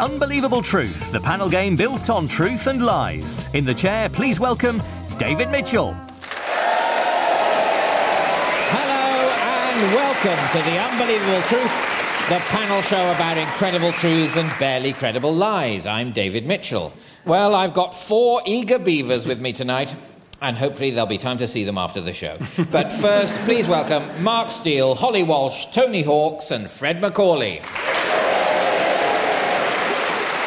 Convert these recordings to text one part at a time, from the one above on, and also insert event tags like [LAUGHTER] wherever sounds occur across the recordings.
We present The Unbelievable Truth, the panel game built on truth and lies. In the chair, please welcome David Mitchell. Hello and welcome to The Unbelievable Truth, the panel show about incredible truths and barely credible lies. I'm David Mitchell. Well, I've got four eager beavers with me tonight, and hopefully there'll be time to see them after the show. [LAUGHS] But first, please welcome Mark Steel, Holly Walsh, Tony Hawks, and Fred MacAulay.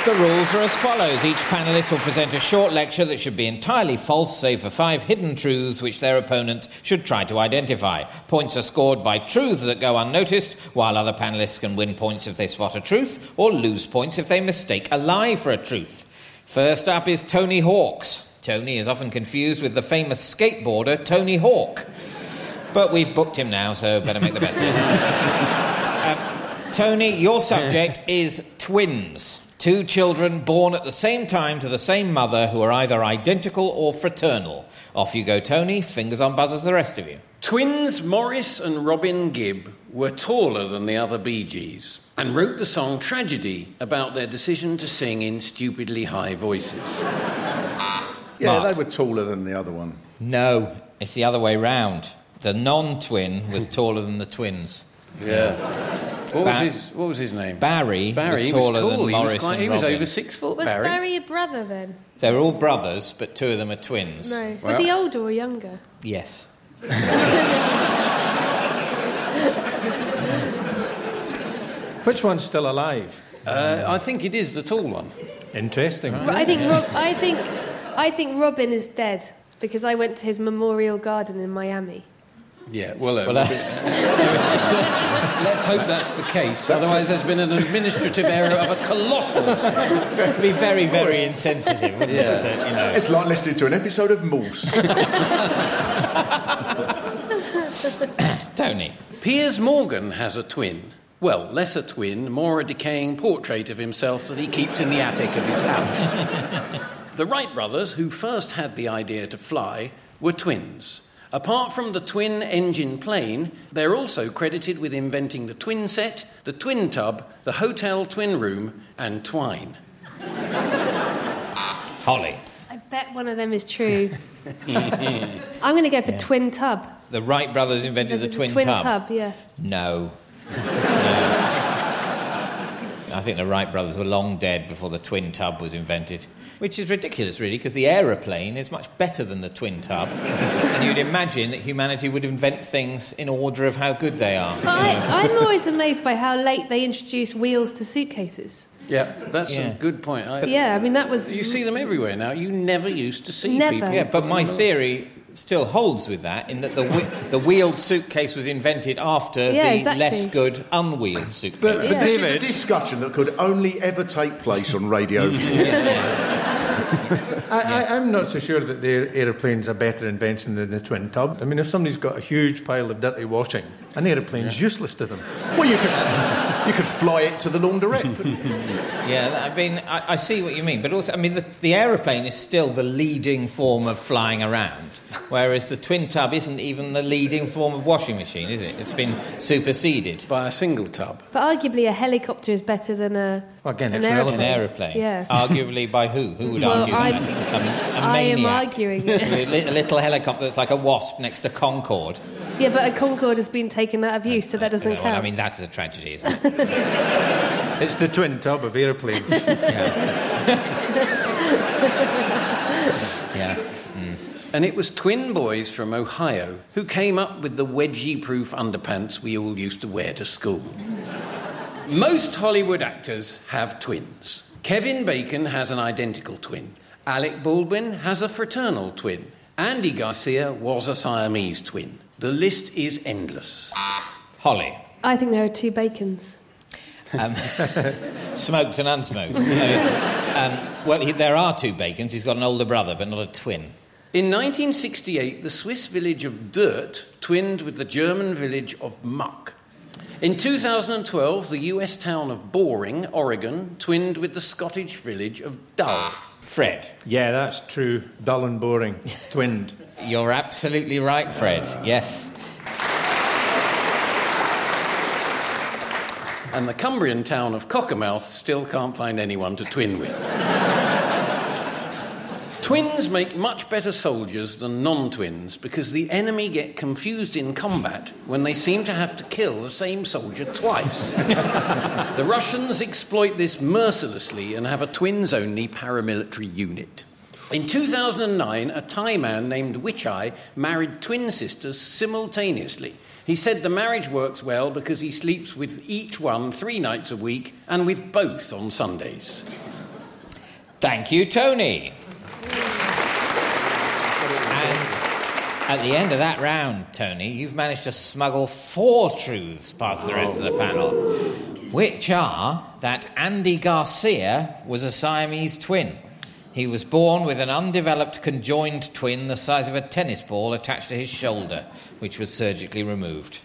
The rules are as follows. Each panelist will present a short lecture that should be entirely false, save for five hidden truths which their opponents should try to identify. Points are scored by truths that go unnoticed, while other panelists can win points if they spot a truth, or lose points if they mistake a lie for a truth. First up is Tony Hawks. Tony is often confused with the famous skateboarder Tony Hawk. But we've booked him now, so better make the best of it. Um, [LAUGHS] Tony, your subject is twins. Two children born at the same time to the same mother who are either identical or fraternal. Off you go, Tony. Fingers on buzzers, the rest of you. Twins Morris and Robin Gibb were taller than the other Bee Gees and wrote the song Tragedy about their decision to sing in stupidly high voices. Yeah, Mark. they were taller than the other one. No, it's the other way round. The non twin was [LAUGHS] taller than the twins. Yeah. What was his What was his name? Barry, Barry was was taller tall. than he was, quite, and he was Robin. over six foot. Was Barry. Barry. a brother then? They're all brothers, but two of them are twins. No. Was he older or younger? Yes. [LAUGHS] Which one's still alive? Uh, I think it is the tall one. Interesting. But I think Rob, I think I think Robin is dead because I went to his memorial garden in Miami. Yeah. Well, uh, Well, uh, [LAUGHS] let's hope that's the case. Otherwise, there's been an administrative error of a colossal. [LAUGHS] It'd be very, very insensitive, wouldn't Yeah. it? you know. It's like listening to an episode of Morse. [LAUGHS] Tony. Piers Morgan has a twin. Well, less a twin, more a decaying portrait of himself that he keeps in the attic of his house. the Wright brothers, who first had the idea to fly, were twins. Apart from the twin engine plane, they're also credited with inventing the twin set, the twin tub, the hotel twin room, and twine. Holly. I bet one of them is true. [LAUGHS] I'm going to go for twin tub. The Wright brothers invented the twin, twin tub. tub. Yeah. No. no. I think the Wright brothers were long dead before the twin tub was invented. Which is ridiculous, really, because the aeroplane is much better than the twin tub. and you'd imagine that humanity would invent things in order of how good they are. I, I'm always amazed by how late they introduced wheels to suitcases. Yeah, that's Yeah. a good point. I, yeah, I mean that was. You see them everywhere now. You never used to see Never. people. Yeah, but my theory still holds with that in that the, whe- the wheeled suitcase was invented after Yeah, the exactly. less good unwheeled suitcase. But, But but this is a David, discussion that could only ever take place on Radio [LAUGHS] 4. I, I, I'm not so sure that the aer- aeroplane's a better invention than the twin tub. I mean, if somebody's got a huge pile of dirty washing, an aeroplane's useless to them. well, you could, you could fly it to the laundrette. couldn't you? [LAUGHS] Yeah, I mean, I, I see what you mean, but also, I mean, the, the aeroplane is still the leading form of flying around, whereas the twin tub isn't even the leading form of washing machine, is it? It's been superseded. By a single tub. But arguably, a helicopter is better than a. Well, again, an it's aeroplane. An aeroplane, Yeah. [LAUGHS] arguably by who? Who would Well, argue I'm- that? A, a I am arguing it. a little helicopter that's like a wasp next to Concorde. yeah, but a Concorde has been taken out of use, so that doesn't Well, count. I mean, that's a tragedy, isn't it? [LAUGHS] [LAUGHS] It's the twin tub of aeroplanes. [LAUGHS] Yeah. Mm. And it was twin boys from Ohio who came up with the wedgie proof underpants we all used to wear to school. Most Hollywood actors have twins. Kevin Bacon has an identical twin. Alec Baldwin has a fraternal twin. Andy Garcia was a Siamese twin. The list is endless. Holly. I think there are two bacons. Um, [LAUGHS] smoked and unsmoked. [LAUGHS] um, well, he, there are two Bacons. He's got an older brother, but not a twin. In 1968, the Swiss village of Dirt twinned with the German village of Muck. In 2012, the US town of Boring, Oregon, twinned with the Scottish village of Dull. Fred. yeah, that's true. Dull and boring. Twinned. You're absolutely right, Fred. Yes. And the Cumbrian town of Cockermouth still can't find anyone to twin with. Twins make much better soldiers than non twins because the enemy get confused in combat when they seem to have to kill the same soldier twice. the Russians exploit this mercilessly and have a twins only paramilitary unit. In 2009, a Thai man named Wichai married twin sisters simultaneously. He said the marriage works well because he sleeps with each one three nights a week and with both on Sundays. Thank you, Tony. And at the end of that round, Tony, you've managed to smuggle four truths past the rest of the panel, which are that Andy Garcia was a Siamese twin. He was born with an undeveloped conjoined twin the size of a tennis ball attached to his shoulder, which was surgically removed.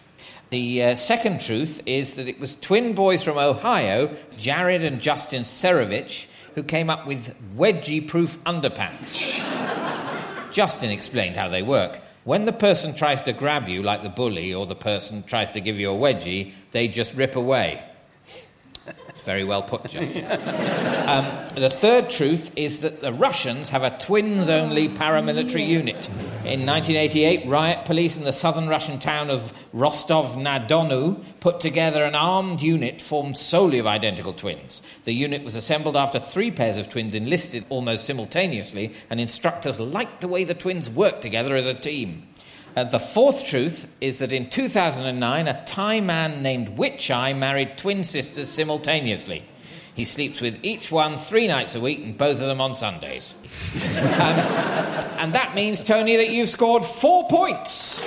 The uh, second truth is that it was twin boys from Ohio, Jared and Justin Serovich, who came up with wedgie proof underpants. [LAUGHS] Justin explained how they work. When the person tries to grab you, like the bully, or the person tries to give you a wedgie, they just rip away. Very well put, Justin. [LAUGHS] Um, the third truth is that the Russians have a twins only paramilitary unit. In 1988, riot police in the southern Russian town of Rostov na Donu put together an armed unit formed solely of identical twins. The unit was assembled after three pairs of twins enlisted almost simultaneously, and instructors liked the way the twins worked together as a team. Uh, the fourth truth is that in 2009, a Thai man named Wichai married twin sisters simultaneously. He sleeps with each one three nights a week and both of them on Sundays. [LAUGHS] um, and that means, Tony, that you've scored four points.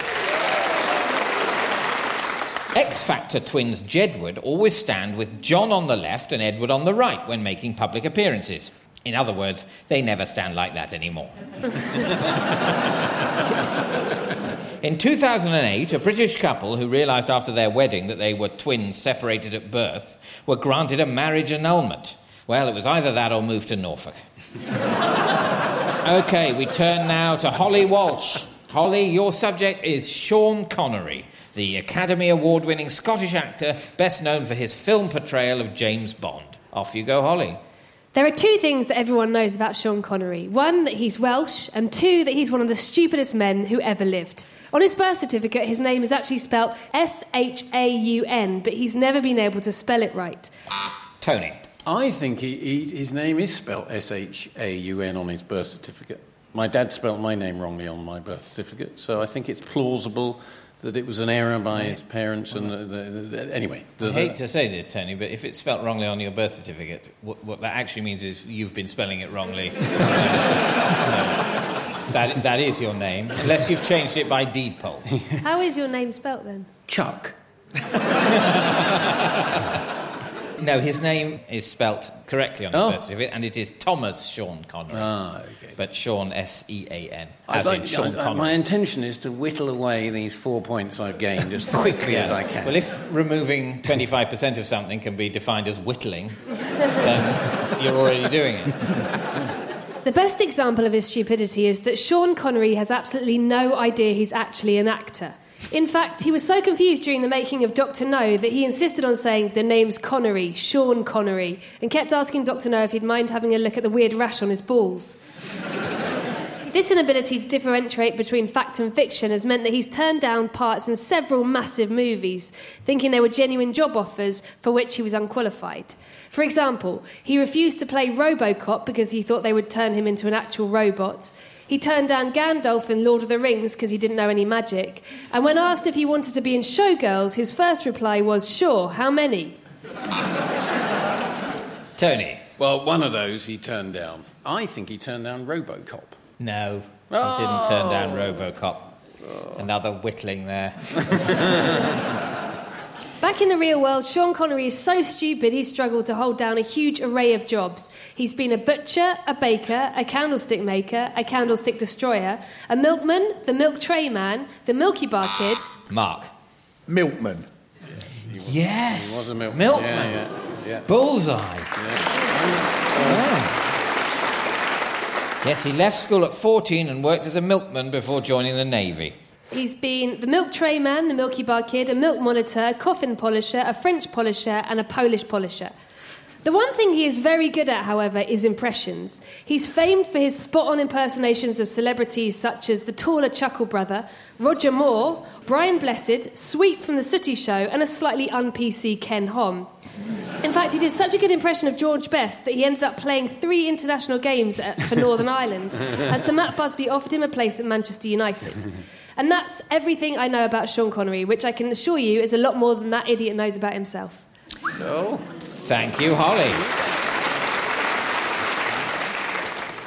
X Factor twins Jedward always stand with John on the left and Edward on the right when making public appearances. In other words, they never stand like that anymore. [LAUGHS] In 2008, a British couple who realised after their wedding that they were twins separated at birth were granted a marriage annulment. Well, it was either that or move to Norfolk. okay, we turn now to Holly Walsh. Holly, your subject is Sean Connery, the Academy Award winning Scottish actor best known for his film portrayal of James Bond. Off you go, Holly. There are two things that everyone knows about Sean Connery one, that he's Welsh, and two, that he's one of the stupidest men who ever lived. On his birth certificate, his name is actually spelled S H A U N, but he's never been able to spell it right. Tony. I think he, he, his name is spelled S H A U N on his birth certificate. My dad spelled my name wrongly on my birth certificate, so I think it's plausible that it was an error by his parents. And the, the, the, anyway, I hate to say this, Tony, but if it's spelt wrongly on your birth certificate, what, what that actually means is you've been spelling it wrongly. [LAUGHS] [LAUGHS] so that, that is your name, unless you've changed it by deed poll. [LAUGHS] How is your name spelt then? Chuck. [LAUGHS] No, his name is spelt correctly on the Oh. birth certificate, and it is Thomas Sean Connery. Ah, okay. But Sean S E A N, I'd as like- in Sean I- I- Connery. my intention is to whittle away these four points I've gained as [LAUGHS] quickly as I can. Well, if removing 25% of something can be defined as whittling, then you're already doing it. The best example of his stupidity is that Sean Connery has absolutely no idea he's actually an actor. In fact, he was so confused during the making of Dr. No that he insisted on saying the name's Connery, Sean Connery, and kept asking Dr. No if he'd mind having a look at the weird rash on his balls. This inability to differentiate between fact and fiction has meant that he's turned down parts in several massive movies, thinking they were genuine job offers for which he was unqualified. For example, he refused to play Robocop because he thought they would turn him into an actual robot. He turned down Gandalf in Lord of the Rings because he didn't know any magic. And when asked if he wanted to be in Showgirls, his first reply was, Sure, how many? Tony. well, one of those he turned down. I think he turned down Robocop. No, I didn't turn down oh. Robocop. Another whittling there. [LAUGHS] Back in the real world, Sean Connery is so stupid he struggled to hold down a huge array of jobs. He's been a butcher, a baker, a candlestick maker, a candlestick destroyer, a milkman, the milk tray man, the Milky Bar kid. Mark. Milkman. Yes. He was a milkman. Milkman. Yeah, yeah, yeah. Bullseye. Yes, he left school at 14 and worked as a milkman before joining the Navy. He's been the milk tray man, the Milky Bar kid, a milk monitor, a coffin polisher, a French polisher, and a Polish polisher. The one thing he is very good at, however, is impressions. He's famed for his spot on impersonations of celebrities such as the taller Chuckle Brother, Roger Moore, Brian Blessed, Sweep from The Sooty Show, and a slightly un PC Ken Hom. In fact, he did such a good impression of George Best that he ended up playing three international games at, for Northern [LAUGHS] Ireland, and Sir Matt Busby offered him a place at Manchester United. And that's everything I know about Sean Connery, which I can assure you is a lot more than that idiot knows about himself. No. Thank you, Holly.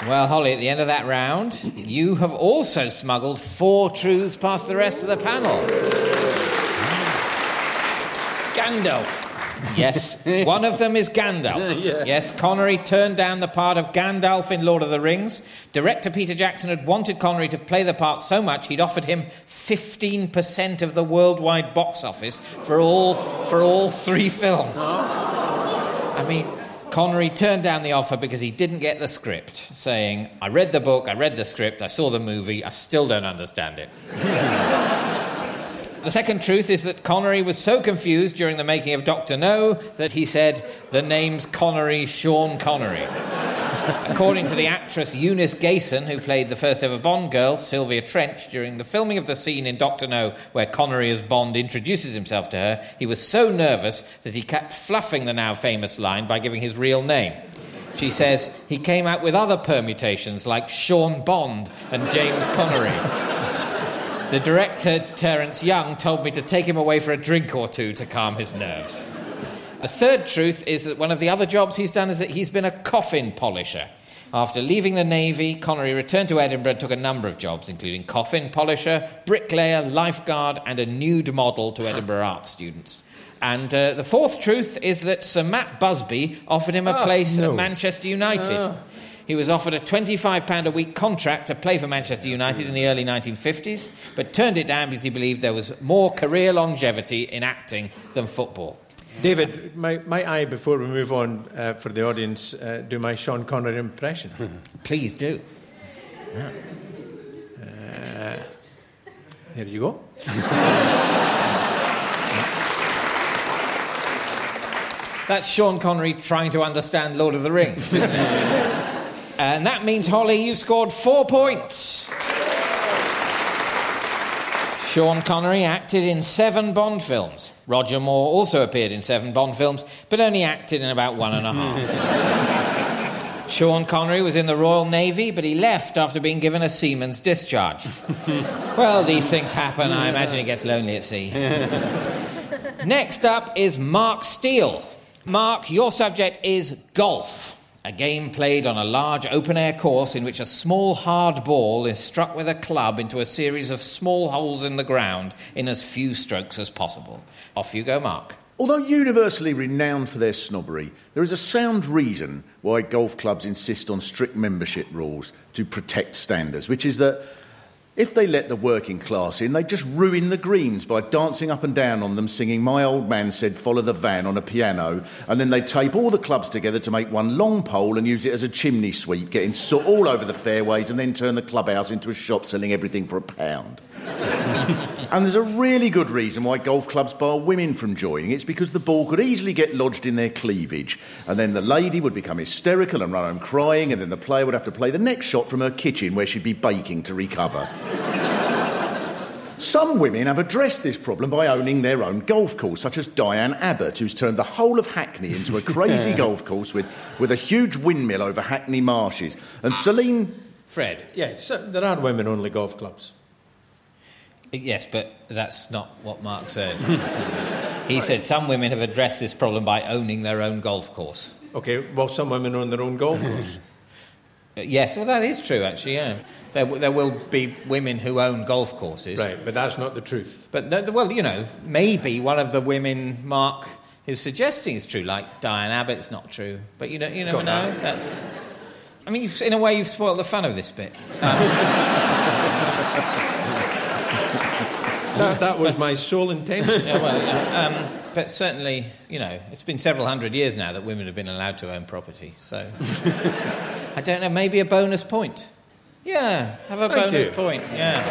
Well, Holly, at the end of that round, you have also smuggled four truths past the rest of the panel. Gandalf. Yes, one of them is Gandalf. [LAUGHS] Yeah. Yes, Connery turned down the part of Gandalf in Lord of the Rings. Director Peter Jackson had wanted Connery to play the part so much he'd offered him 15% of the worldwide box office for all, for all three films. I mean, Connery turned down the offer because he didn't get the script, saying, I read the book, I read the script, I saw the movie, I still don't understand it. [LAUGHS] The second truth is that Connery was so confused during the making of Dr. No that he said, The name's Connery, Sean Connery. [LAUGHS] According to the actress Eunice Gayson, who played the first ever Bond girl, Sylvia Trench, during the filming of the scene in Dr. No where Connery as Bond introduces himself to her, he was so nervous that he kept fluffing the now famous line by giving his real name. She says he came out with other permutations like Sean Bond and James Connery. The director, Terence Young, told me to take him away for a drink or two to calm his nerves. The third truth is that one of the other jobs he's done is that he's been a coffin polisher. After leaving the Navy, Connery returned to Edinburgh and took a number of jobs, including coffin polisher, bricklayer, lifeguard, and a nude model to Edinburgh [LAUGHS] art students. And uh, the fourth truth is that Sir Matt Busby offered him a place at Manchester United. He was offered a £25 a week contract to play for Manchester United in the early 1950s, but turned it down because he believed there was more career longevity in acting than football. David, might, might I, before we move on uh, for the audience, uh, do my Sean Connery impression? [LAUGHS] Please do. Uh, here you go. [LAUGHS] That's Sean Connery trying to understand Lord of the Rings. [LAUGHS] it? and that means, Holly, you've scored four points. Sean Connery acted in seven Bond films. Roger Moore also appeared in seven Bond films, but only acted in about one and a half. [LAUGHS] Sean Connery was in the Royal Navy, but he left after being given a seaman's discharge. [LAUGHS] well, these things happen. I imagine he gets lonely at sea. [LAUGHS] Next up is Mark Steel. Mark, your subject is golf. A game played on a large open air course in which a small hard ball is struck with a club into a series of small holes in the ground in as few strokes as possible. Off you go, Mark. Although universally renowned for their snobbery, there is a sound reason why golf clubs insist on strict membership rules to protect standards, which is that if they let the working class in, they'd just ruin the greens by dancing up and down on them, singing My Old Man Said Follow the Van on a piano, and then they'd tape all the clubs together to make one long pole and use it as a chimney sweep, getting soot all over the fairways, and then turn the clubhouse into a shop selling everything for a pound. And there's a really good reason why golf clubs bar women from joining. It's because the ball could easily get lodged in their cleavage, and then the lady would become hysterical and run home crying, and then the player would have to play the next shot from her kitchen where she'd be baking to recover. Some women have addressed this problem by owning their own golf course, such as Diane Abbott, who's turned the whole of Hackney into a crazy golf course with, with a huge windmill over Hackney marshes. And Celine. Fred. Yeah, so there are women only golf clubs. Yes, but that's not what Mark said. [LAUGHS] he said some women have addressed this problem by owning their own golf course. Okay, well, some women own their own golf course. [LAUGHS] Yes, well, that is true, actually, yeah. There, there will be women who own golf courses. right, but that's not the truth. But, well, you know, maybe one of the women Mark is suggesting is true, like Diane Abbott's not true. But you, know, you never Got know. that. That's. I mean, you've, in a way, you've spoiled the fun of this bit. [LAUGHS] That, that was my sole intention. [LAUGHS] Yeah, well, yeah. Um, but certainly, you know, it's been several hundred years now that women have been allowed to own property. So, [LAUGHS] I don't know, maybe a bonus point. Yeah, have a Thank bonus you. point. Yeah.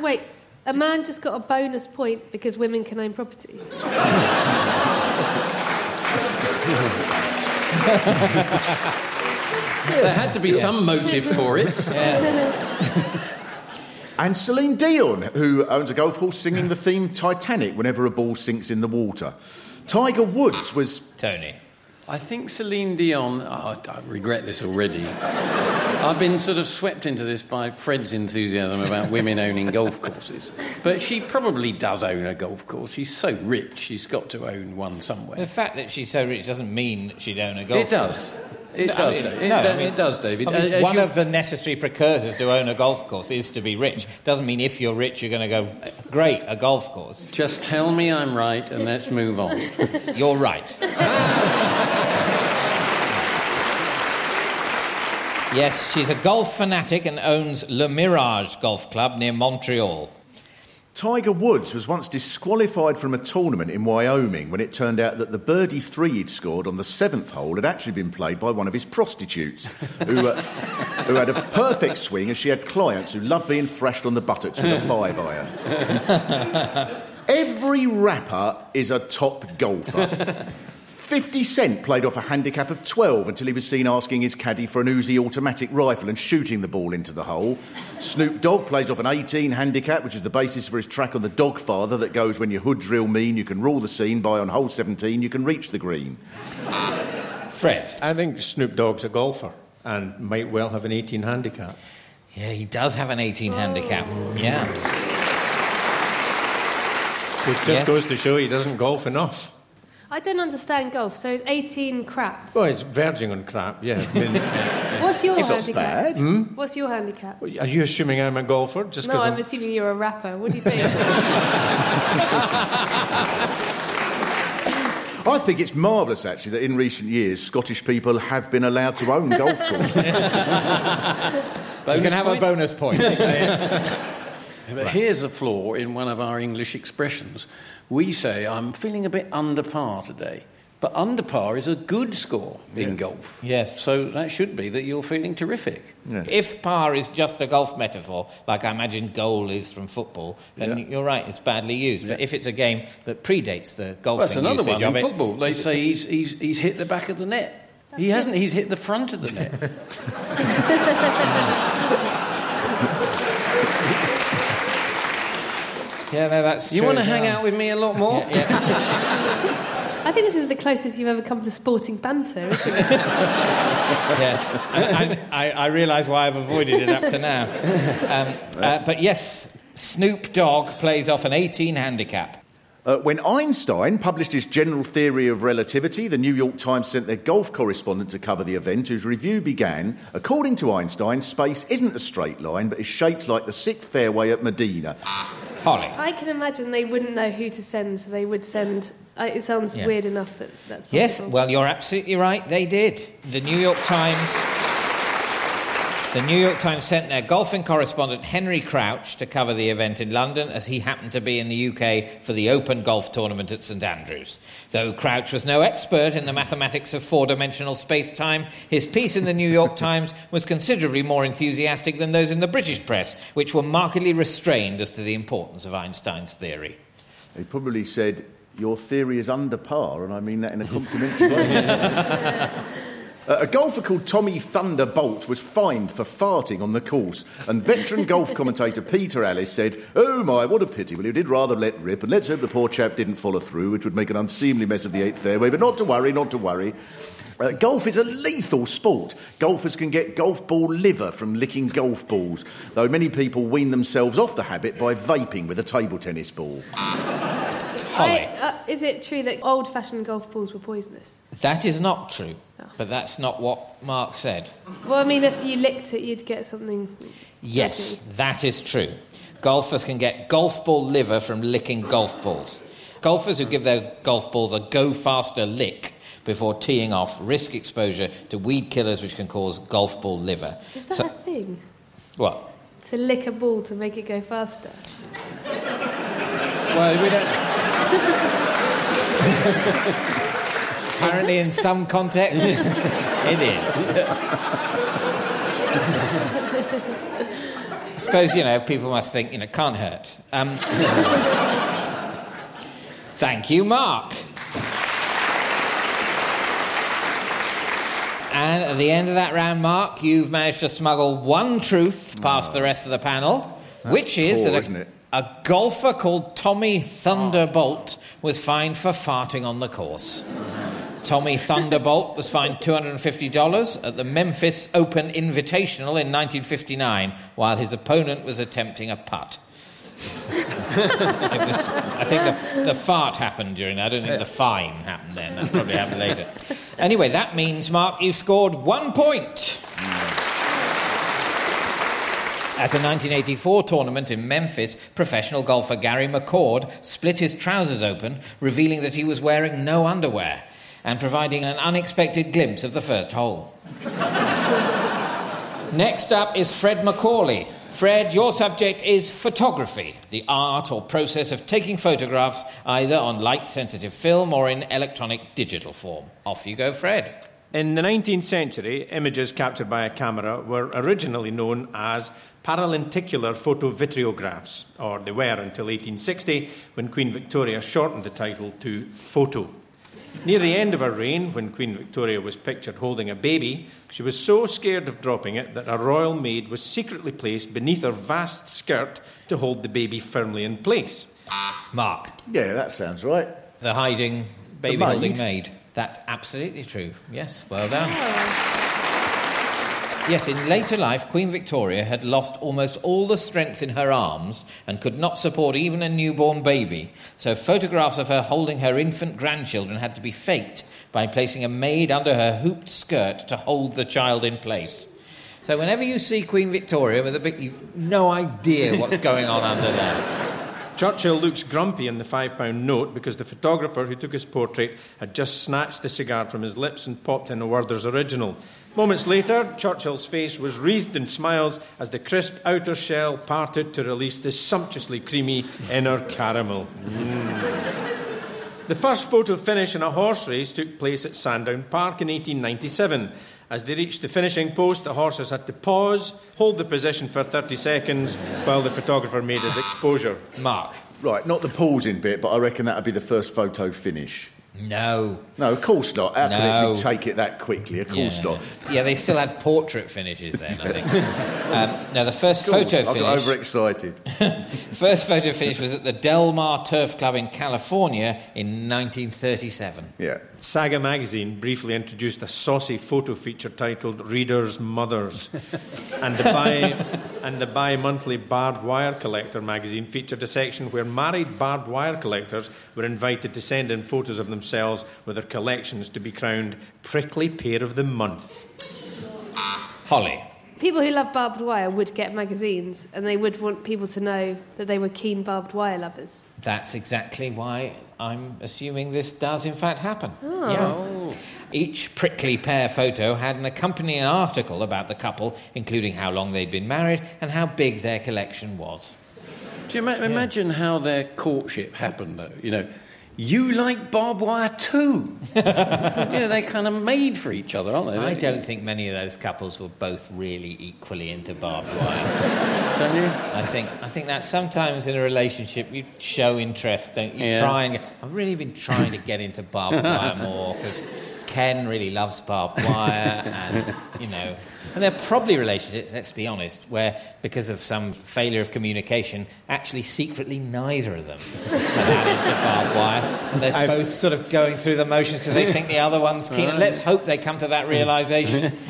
Wait, a man just got a bonus point because women can own property. There had to be some motive for it. [LAUGHS] And Celine Dion, who owns a golf course singing the theme Titanic whenever a ball sinks in the water. Tiger Woods was. Tony. I think Celine Dion. Oh, I regret this already. I've been sort of swept into this by Fred's enthusiasm about women owning golf courses. But she probably does own a golf course. She's so rich, she's got to own one somewhere. The fact that she's so rich doesn't mean that she'd own a golf It does. It No, I does. mean, It, no, I mean, it does, David. One of the necessary precursors to own a golf course is to be rich. Doesn't mean if you're rich you're going to go, great, a golf course. Just tell me I'm right and let's move on. [LAUGHS] You're right. yes, she's a golf fanatic and owns Le Mirage Golf Club near Montreal. Tiger Woods was once disqualified from a tournament in Wyoming when it turned out that the birdie three he'd scored on the seventh hole had actually been played by one of his prostitutes, who, uh, who had a perfect swing as she had clients who loved being thrashed on the buttocks with a five iron. [LAUGHS] Every rapper is a top golfer. 50 Cent played off a handicap of 12 until he was seen asking his caddy for an Uzi automatic rifle and shooting the ball into the hole. Snoop Dogg plays off an 18 handicap, which is the basis for his track on the Dogfather that goes when your hood's real mean, you can rule the scene by on hole 17, you can reach the green. Fred. I think Snoop Dogg's a golfer and might well have an 18 handicap. Yeah, he does have an 18 handicap. Yeah. Which just Yes. goes to show he doesn't golf enough. I don't understand golf, so it's 18 crap? Well, it's verging on crap, yeah. I [LAUGHS] mean, What's your It's handicap? bad. Hmm? What's your handicap? are you assuming I'm a golfer? Just No, because I'm assuming you're a rapper. What do you think? [LAUGHS] I think it's marvellous, actually, that in recent years Scottish people have been allowed to own golf courses. [LAUGHS] you can have a bonus point. But here's a flaw in one of our English expressions. We say, I'm feeling a bit under par today. But under par is a good score in golf. Yes. So that should be that you're feeling terrific. If par is just a golf metaphor, like I imagine goal is from football, then Yeah. you're right, it's badly used. But if it's a game that predates the golfing Well, that's another usage one in of it, football. They say he's, he's, he's hit the back of the net. he hasn't, he's hit the front of the net. [LAUGHS] yeah, no, that's you true want to as hang well. out with me a lot more? [LAUGHS] I think this is the closest you've ever come to sporting banter, isn't it? [LAUGHS] yes, and, I, I realise why I've avoided it up to now. [LAUGHS] Um, uh, but yes, Snoop Dogg plays off an 18 handicap. Uh, when Einstein published his general theory of relativity, the New York Times sent their golf correspondent to cover the event, whose review began According to Einstein, space isn't a straight line, but is shaped like the sixth fairway at Medinah. Holly. I can imagine they wouldn't know who to send, so they would send. Uh, it sounds Yeah. weird enough that that's possible. Yes, well, you're absolutely right. They did. The New York Times. The New York Times sent their golfing correspondent Henry Crouch to cover the event in London, as he happened to be in the UK for the Open Golf Tournament at St Andrews. Though Crouch was no expert in the mathematics of four-dimensional space-time, his piece in the New York [LAUGHS] Times was considerably more enthusiastic than those in the British press, which were markedly restrained as to the importance of Einstein's theory. He probably said, Your theory is under par, and I mean that in a [LAUGHS] complimentary way. [LAUGHS] Uh, a golfer called Tommy Thunderbolt was fined for farting on the course, and veteran golf commentator Peter Ellis said, Oh my, what a pity. Well, he did rather let rip, and let's hope the poor chap didn't follow through, which would make an unseemly mess of the eighth fairway, but not to worry, not to worry. Uh, golf is a lethal sport. Golfers can get golf ball liver from licking golf balls, though many people wean themselves off the habit by vaping with a table tennis ball. Holly. I, uh, is it true that old-fashioned golf balls were poisonous? That is not true, Oh. but that's not what Mark said. Well, I mean, if you licked it, you'd get something. Yes, dodgy. that is true. Golfers can get golf ball liver from licking golf balls. Golfers who give their golf balls a go faster lick before teeing off risk exposure to weed killers which can cause golf ball liver. Is that So- a thing? what? To lick a ball to make it go faster? Well, we don't. [LAUGHS] Apparently, in some contexts, it is. I suppose, you know, people must think, you know, can't hurt. Um, [LAUGHS] thank you, Mark. And at the end of that round, Mark, you've managed to smuggle one truth past the rest of the panel, which is poor, that isn't a, it? A golfer called Tommy Thunderbolt was fined for farting on the course. Tommy Thunderbolt was fined $250 at the Memphis Open Invitational in 1959 while his opponent was attempting a putt. Was- I think the, the fart happened during that. I don't think the fine happened then. That probably happened later. Anyway, that means, Mark, you scored one point. At a 1984 tournament in Memphis, professional golfer Gary McCord split his trousers open, revealing that he was wearing no underwear and providing an unexpected glimpse of the first hole. Next up is Fred MacAulay. Fred, your subject is photography, the art or process of taking photographs either on light sensitive film or in electronic digital form. Off you go, Fred. In the 19th century, images captured by a camera were originally known as paralenticular photovitreographs, or they were until 1860 when Queen Victoria shortened the title to photo. Near the end of her reign, when Queen Victoria was pictured holding a baby, she was so scared of dropping it that a royal maid was secretly placed beneath her vast skirt to hold the baby firmly in place. Mark, Yeah, that sounds right. the hiding baby maid? holding maid. That's absolutely true. Yes, well done. Oh. Yes, in later life, Queen Victoria had lost almost all the strength in her arms and could not support even a newborn baby. So, photographs of her holding her infant grandchildren had to be faked by placing a maid under her hooped skirt to hold the child in place. So, whenever you see Queen Victoria with a big, you've no idea what's going on under there. [LAUGHS] Churchill looks grumpy in the five pound note because the photographer who took his portrait had just snatched the cigar from his lips and popped in a Werther's original. Moments later, Churchill's face was wreathed in smiles as the crisp outer shell parted to release the sumptuously creamy inner caramel. Mm. [LAUGHS] The first photo finish in a horse race took place at Sandown Park in 1897. As they reached the finishing post, the horses had to pause, hold the position for 30 seconds while the photographer made his exposure. Mark. Right, not the pausing bit, but I reckon that'd be the first photo finish. No. No, of course not. How No. can it take it that quickly? Of course yeah. not. Yeah, they still had portrait finishes then, I think. [LAUGHS] um, no, the first course, photo finish. I got overexcited. [LAUGHS] First photo finish was at the Del Mar Turf Club in California in 1937. Yeah. Saga magazine briefly introduced a saucy photo feature titled Readers' Mothers. [LAUGHS] and the bi and the bi-monthly Barbed Wire Collector magazine featured a section where married barbed wire collectors were invited to send in photos of themselves with their collections to be crowned Prickly Pair of the Month. Holly. People who love barbed wire would get magazines, and they would want people to know that they were keen barbed wire lovers. That's exactly why I'm assuming this does in fact happen. Oh. Yeah. Oh. Each prickly pear photo had an accompanying article about the couple, including how long they'd been married and how big their collection was. Do you ima- imagine how their courtship happened, though? You know, you like barbed wire too. [LAUGHS] yeah, they're kind of made for each other, aren't they? I don't think many of those couples were both really equally into barbed wire. [LAUGHS] Don't you? I think I think that sometimes in a relationship you show interest, don't you? Yeah. Try and get, I've really been trying to get into barbed wire more because Ken really loves barbed wire, and you know, and there are probably relationships. Let's be honest, where because of some failure of communication, actually secretly neither of them are into barbed wire, and they're I've- both sort of going through the motions because they think the other one's keen. And let's hope they come to that realization. [LAUGHS]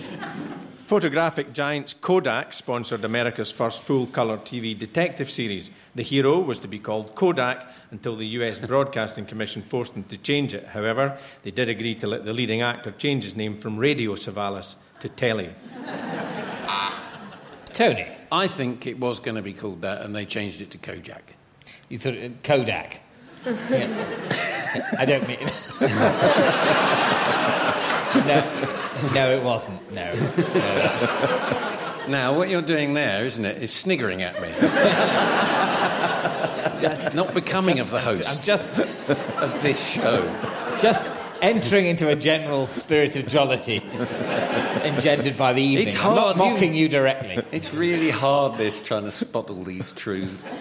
Photographic giants Kodak sponsored America's first full colour TV detective series. The hero was to be called Kodak until the US Broadcasting Commission forced them to change it. However, they did agree to let the leading actor change his name from Radio Savalas to Telly. Tony, I think it was going to be called that, and they changed it to Kojak. you thought uh, Kodak. [LAUGHS] Yeah. I don't mean. [LAUGHS] no, no, it wasn't. No. no [LAUGHS] Now, what you're doing there, isn't it, is sniggering at me. [LAUGHS] That's not becoming of the host I'm just, of this show. just entering into a general spirit of jollity engendered by the evening. It's I'm not hard, you- mocking you directly. It's really hard, this, trying to spot all these truths.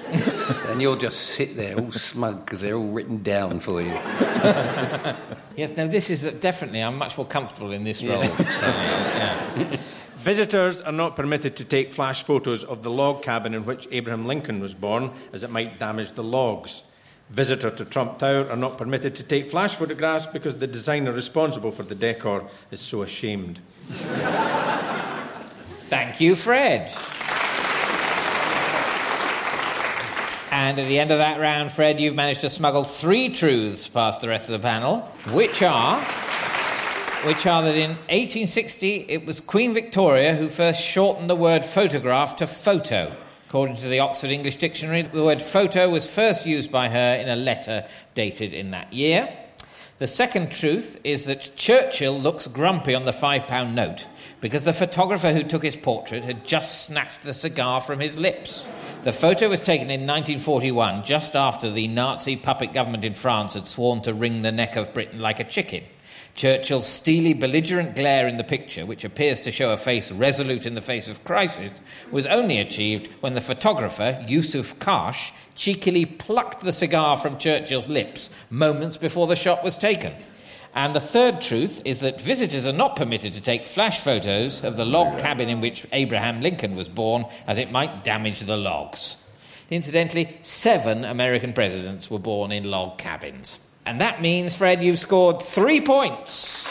[LAUGHS] and you'll just sit there all smug because they're all written down for you. [LAUGHS] Yes, no, this is definitely, I'm much more comfortable in this role. Yeah. [LAUGHS] Visitors are not permitted to take flash photos of the log cabin in which Abraham Lincoln was born, as it might damage the logs. Visitor to Trump Tower are not permitted to take flash photographs because the designer responsible for the decor is so ashamed. Thank you, Fred. And at the end of that round, Fred, you've managed to smuggle three truths past the rest of the panel, which are, which are that in 1860 it was Queen Victoria who first shortened the word photograph to photo. According to the Oxford English Dictionary, the word photo was first used by her in a letter dated in that year. The second truth is that Churchill looks grumpy on the five pound note because the photographer who took his portrait had just snatched the cigar from his lips. The photo was taken in 1941, just after the Nazi puppet government in France had sworn to wring the neck of Britain like a chicken. Churchill's steely, belligerent glare in the picture, which appears to show a face resolute in the face of crisis, was only achieved when the photographer, Yousuf Karsh, cheekily plucked the cigar from Churchill's lips moments before the shot was taken. And the third truth is that visitors are not permitted to take flash photos of the log cabin in which Abraham Lincoln was born, as it might damage the logs. Incidentally, seven American presidents were born in log cabins. And that means, Fred, you've scored three points.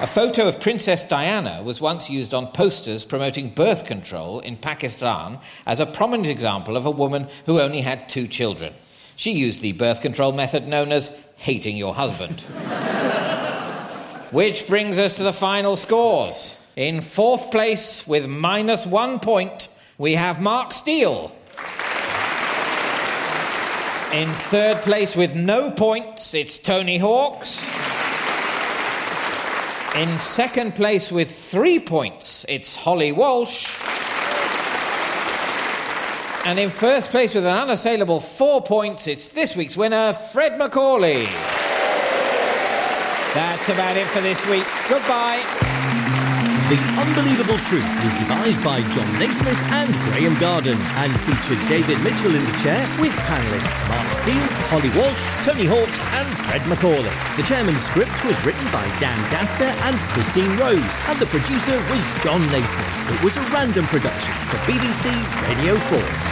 A photo of Princess Diana was once used on posters promoting birth control in Pakistan as a prominent example of a woman who only had two children. She used the birth control method known as hating your husband. Which brings us to the final scores. In fourth place, with minus one point, we have Mark Steel. In third place, with no points, it's Tony Hawks. In second place, with three points, it's Holly Walsh. And in first place, with an unassailable four points, it's this week's winner, Fred MacAulay. That's about it for this week. Goodbye. The Unbelievable Truth was devised by Jon Naismith and Graham Garden and featured David Mitchell in the chair with panellists Mark Steel, Holly Walsh, Tony Hawks and Fred MacAulay. The chairman's script was written by Dan Gaster and Christine Rose and the producer was Jon Naismith. It was a random production for BBC Radio 4.